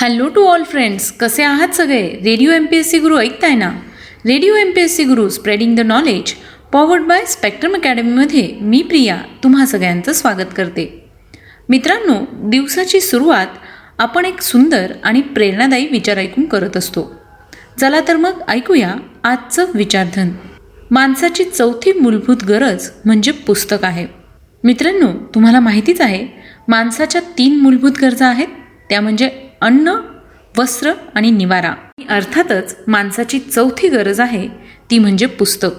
Hello to all friends कसे आहात सगळे? Radio M P S C Guru ऐकताय ना? Radio M P S C Guru spreading the knowledge powered by Spectrum अकॅडमीमध्ये मी प्रिया तुम्हा सगळ्यांचं स्वागत करते. मित्रांनो दिवसाची सुरुवात आपण एक सुंदर आणि प्रेरणादायी विचार ऐकून करत असतो. चला तर मग ऐकूया आजचं विचारधन. माणसाची चौथी मूलभूत गरज म्हणजे पुस्तक आहे. मित्रांनो तुम्हाला माहितीच आहे माणसाच्या तीन मूलभूत गरजा आहेत. त्या म्हणजे अन्न वस्त्र आणि निवारा. अर्थातच माणसाची चौथी गरज आहे ती म्हणजे पुस्तक.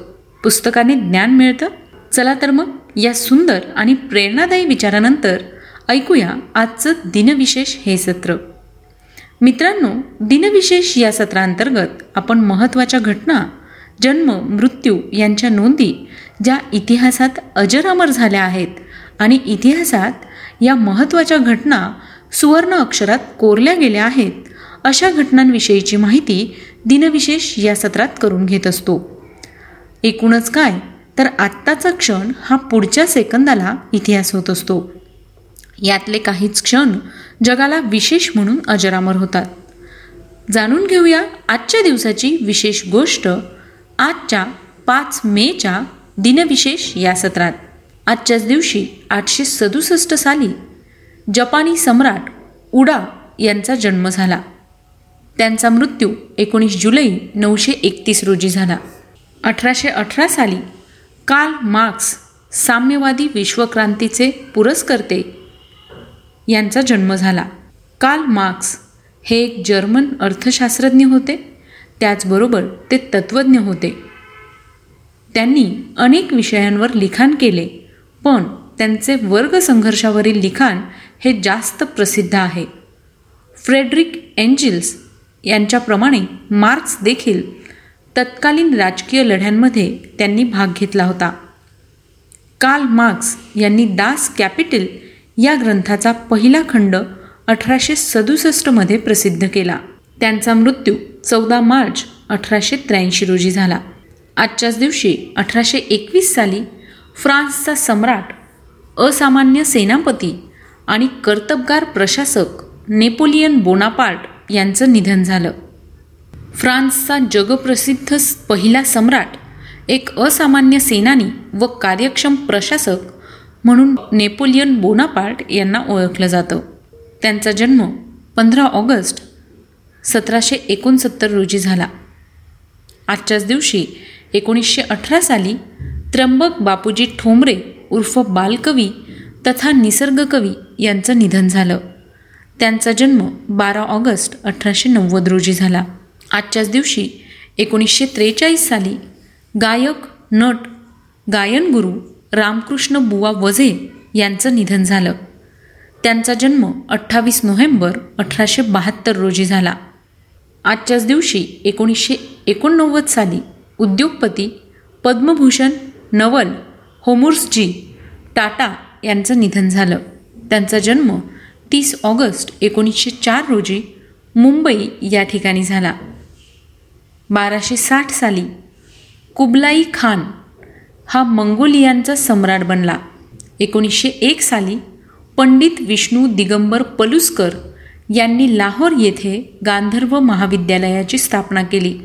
पुस्तकाने ज्ञान मिळतं. चला तर मग या सुंदर आणि प्रेरणादायी विचारानंतर ऐकूया आजचं दिनविशेष हे सत्र. मित्रांनो दिनविशेष या सत्रांतर्गत आपण महत्त्वाच्या घटना जन्म मृत्यू यांच्या नोंदी ज्या इतिहासात अजरामर झाल्या आहेत आणि इतिहासात या महत्त्वाच्या घटना सुवर्ण अक्षरात कोरल्या गेल्या आहेत. अशा घटनांविषयीची माहिती दिनविशेष या सत्रात करून घेत असतो. एकूणच काय तर आत्ताचा क्षण हा पुढच्या सेकंदाला इतिहास होत असतो. यातले काहीच क्षण जगाला विशेष म्हणून अजरामर होतात. जाणून घेऊया आजच्या दिवसाची विशेष गोष्ट आजच्या पाच मेच्या दिनविशेष या सत्रात. आजच्याच दिवशी आठशे सदुसष्ट साली जपानी सम्राट उडा यांचा जन्म झाला. त्यांचा मृत्यू एकोणीस जुलै नऊशे एकतीस रोजी झाला. अठराशे अठरा साली कार्ल मार्क्स साम्यवादी विश्वक्रांतीचे पुरस्कर्ते यांचा जन्म झाला. कार्ल मार्क्स हे एक जर्मन अर्थशास्त्रज्ञ होते. त्याचबरोबर ते तत्त्वज्ञ होते. त्यांनी अनेक विषयांवर लिखाण केले पण त्यांचे वर्ग संघर्षावरील लिखाण हे जास्त प्रसिद्ध आहे. फ्रेडरिक एंजिल्स यांच्याप्रमाणे मार्क्स देखील तत्कालीन राजकीय लढ्यांमध्ये त्यांनी भाग घेतला होता. कार्ल मार्क्स यांनी दास कॅपिटल या ग्रंथाचा पहिला खंड अठराशे सदुसष्टमध्ये प्रसिद्ध केला. त्यांचा मृत्यू चौदा मार्च अठराशे त्र्याऐंशी रोजी झाला. आजच्याच दिवशी अठराशे एकवीस साली फ्रान्सचा सम्राट असामान्य सेनापती आणि कर्तबगार प्रशासक नेपोलियन बोनापार्ट यांचं निधन झालं. फ्रान्सचा जगप्रसिद्ध पहिला सम्राट एक असामान्य सेनानी व कार्यक्षम प्रशासक म्हणून नेपोलियन बोनापार्ट यांना ओळखलं जातं. त्यांचा जन्म पंधरा ऑगस्ट सतराशे एकोणसत्तर रोजी झाला. आजच्याच दिवशी एकोणीसशे अठरा साली त्र्यंबक बापूजी ठोंबरे उर्फ बालकवी तथा निसर्गकवी यांचं निधन झालं. त्यांचा जन्म बारा ऑगस्ट अठराशे नव्वद रोजी झाला. आजच्याच दिवशी एकोणीसशे त्रेचाळीस साली गायक नट गायनगुरू रामकृष्ण बुवा वझे यांचं निधन झालं. त्यांचा जन्म अठ्ठावीस नोव्हेंबर अठराशे बहात्तर रोजी झाला. आजच्याच दिवशी एकोणीसशे एकोणनव्वद साली उद्योगपती पद्मभूषण नवल होमुर्सजी टाटा यांचं निधन झालं. त्यांचा जन्म तीस ऑगस्ट एकोणीसशे चार रोजी मुंबई या ठिकाणी झाला. बाराशे साठ साली कुबलाई खान हा मंगोलियांचा सम्राट बनला. एकोणीसशे एक साली पंडित विष्णू दिगंबर पलुस्कर यांनी लाहोर येथे गांधर्व महाविद्यालयाची स्थापना केली.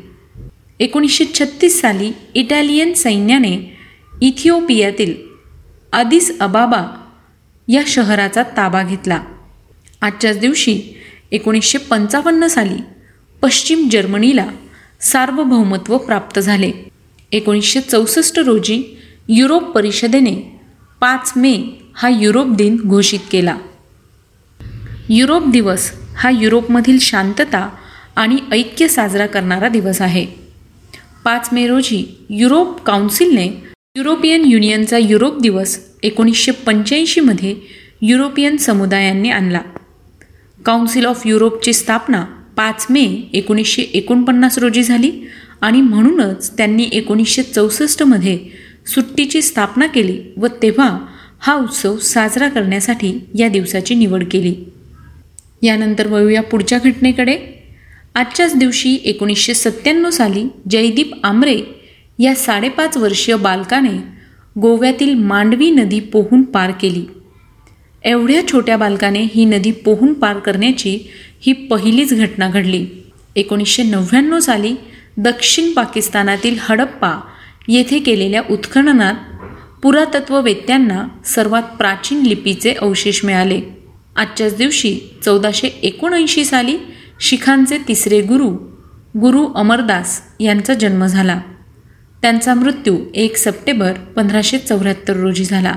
एकोणीसशे छत्तीस साली इटालियन सैन्याने इथिओपियातील अदिस अबाबा या शहराचा ताबा घेतला. आजच्याच दिवशी एकोणीसशे पंचावन्न साली पश्चिम जर्मनीला सार्वभौमत्व प्राप्त झाले. एकोणीसशे चौसष्ट रोजी युरोप परिषदेने पाच मे हा युरोप दिन घोषित केला. युरोप दिवस हा युरोपमधील शांतता आणि ऐक्य साजरा करणारा दिवस आहे. पाच मे रोजी युरोप काउन्सिलने युरोपियन युनियनचा युरोप दिवस एकोणीसशे पंच्याऐंशीमध्ये युरोपियन समुदायांनी आणला. काउन्सिल ऑफ युरोपची स्थापना पाच मे एकोणीसशे एकोणपन्नास रोजी झाली आणि म्हणूनच त्यांनी एकोणीसशे चौसष्टमध्ये सुट्टीची स्थापना केली व तेव्हा हा उत्सव साजरा करण्यासाठी या दिवसाची निवड केली. यानंतर वळूया पुढच्या घटनेकडे. आजच्याच दिवशी एकोणीसशे सत्त्याण्णव साली जयदीप आमरे या साडेपाच वर्षीय बालकाने गोव्यातील मांडवी नदी पोहून पार केली. एवढ्या छोट्या बालकाने ही नदी पोहून पार करण्याची ही पहिलीच घटना घडली. एकोणीसशे नव्याण्णव साली दक्षिण पाकिस्तानातील हडप्पा येथे केलेल्या उत्खननात पुरातत्ववेत्यांना सर्वात प्राचीन लिपीचे अवशेष मिळाले. आजच्याच दिवशी चौदाशे एकोणऐंशी साली शिखांचे तिसरे गुरु गुरु अमरदास यांचा जन्म झाला. त्यांचा मृत्यू एक सप्टेंबर पंधराशे चौऱ्याहत्तर रोजी झाला.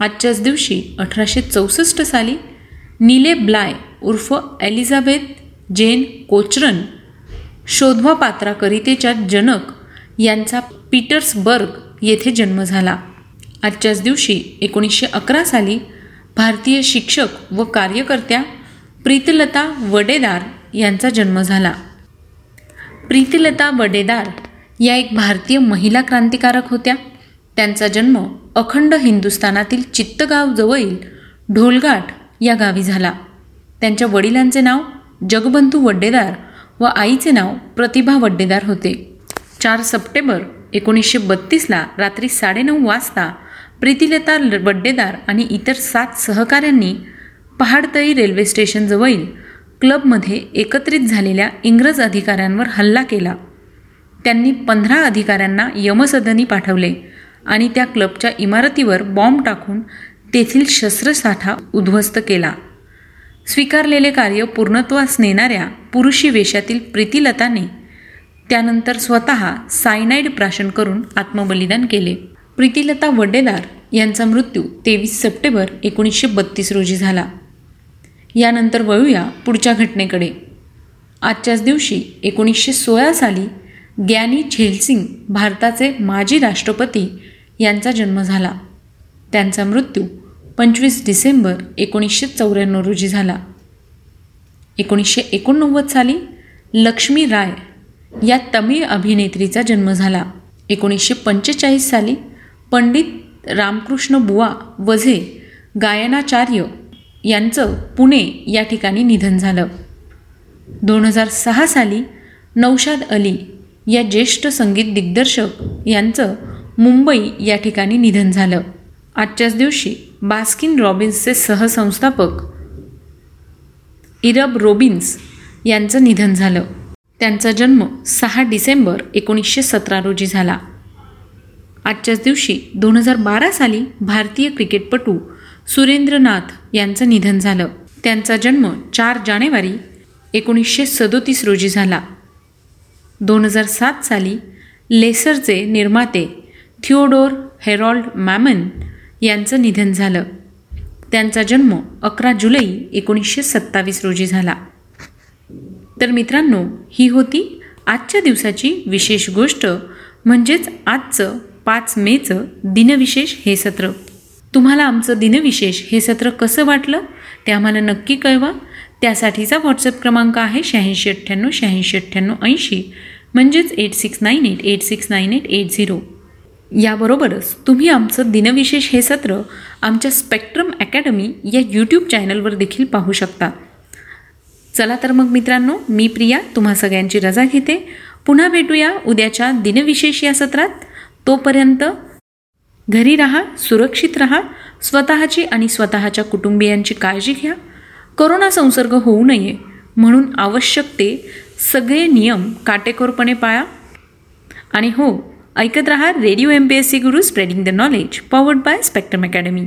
आजच्याच दिवशी अठराशे चौसष्ट साली नीले ब्लाय उर्फ एलिझाबेथ जेन कोचरन शोधवा पात्राकरितेच्या जनक यांचा पीटर्सबर्ग येथे जन्म झाला. आजच्याच दिवशी एकोणीसशे अकरा साली भारतीय शिक्षक व कार्यकर्त्या प्रीतलता वडेदार यांचा जन्म झाला. प्रीतिलता वडेदार या एक भारतीय महिला क्रांतिकारक होत्या. त्यांचा जन्म अखंड हिंदुस्थानातील चित्तगाव जवळील ढोलघाट या गावी झाला. त्यांच्या वडिलांचे नाव जगबंधू वड्डेदार व आईचे नाव प्रतिभा वड्डेदार होते. चार सप्टेंबर एकोणीसशे बत्तीसला रात्री साडेनऊ वाजता प्रीतिलता वड्डेदार आणि इतर सात सहकाऱ्यांनी पहाडतळी रेल्वे स्टेशनजवळील क्लबमध्ये एकत्रित झालेल्या इंग्रज अधिकाऱ्यांवर हल्ला केला. त्यांनी पंधरा अधिकाऱ्यांना यमसदनी पाठवले आणि त्या क्लबच्या इमारतीवर बॉम्ब टाकून तेथील शस्त्रसाठा उद्ध्वस्त केला. स्वीकारलेले कार्य पूर्णत्वास नेणाऱ्या पुरुषी वेशातील प्रीतिलताने त्यानंतर स्वतः सायनाईड प्राशन करून आत्मबलिदान केले. प्रीतिलता वड्डेदार यांचा मृत्यू तेवीस सप्टेंबर एकोणीसशे बत्तीस रोजी झाला. यानंतर वळूया पुढच्या घटनेकडे. आजच्याच दिवशी एकोणीसशे सोळा साली ग्यानी झेलसिंग भारताचे माजी राष्ट्रपती यांचा जन्म झाला. त्यांचा मृत्यू पंचवीस डिसेंबर एकोणीसशे चौऱ्याण्णव रोजी झाला. एकोणीसशे एकोणनव्वद साली लक्ष्मी राय या तमिळ अभिनेत्रीचा जन्म झाला. एकोणीसशे पंचेचाळीस साली पंडित रामकृष्ण बुवा वझे गायनाचार्य यांचं पुणे या ठिकाणी निधन झालं. दोन हजार सहा साली नौशाद अली या ज्येष्ठ संगीत दिग्दर्शक यांचं मुंबई या ठिकाणी निधन झालं. आजच्याच दिवशी बास्किन रॉबिन्सचे सहसंस्थापक इरब रोबिन्स यांचं निधन झालं. त्यांचा जन्म सहा डिसेंबर एकोणीसशे सतरा रोजी झाला. आजच्याच दिवशी दोन हजार बारा साली भारतीय क्रिकेटपटू सुरेंद्रनाथ यांचं निधन झालं. त्यांचा जन्म चार जानेवारी एकोणीसशे सदोतीस रोजी झाला. दोन हजार सात साली लेसरचे निर्माते थिओडोर हेरॉल्ड मॅमन यांचं निधन झालं. त्यांचा जन्म अकरा जुलै एकोणीसशे सत्तावीस रोजी झाला. तर मित्रांनो ही होती आजच्या दिवसाची विशेष गोष्ट म्हणजेच आजचं पाच मेचं दिनविशेष हे सत्र. तुम्हाला आमचं दिनविशेष हे सत्र कसं वाटलं ते आम्हाला नक्की कळवा. त्यासाठीचा व्हॉट्सअप क्रमांक आहे शहाऐंशी अठ्ठ्याण्णव शहाऐंशी अठ्ठ्याण्णव ऐंशी. म्हणजेच eight six nine eight eight six nine eight eight zero याबरोबरच तुम्ही आमचं दिनविशेष हे सत्र आमच्या स्पेक्ट्रम अकॅडमी या यूट्यूब चॅनलवर देखील पाहू शकता. चला तर मग मित्रांनो मी प्रिया तुम्हा सगळ्यांची रजा घेते. पुन्हा भेटूया उद्याच्या दिनविशेष या सत्रात. तोपर्यंत घरी राहा सुरक्षित राहा स्वतःची आणि स्वतःच्या कुटुंबियांची काळजी घ्या. कोरोना संसर्ग होऊ नये म्हणून आवश्यक ते सगळे नियम काटेकोरपणे पाळा. आणि हो ऐकत रहा radio M P S C Guru spreading the knowledge powered by spectrum academy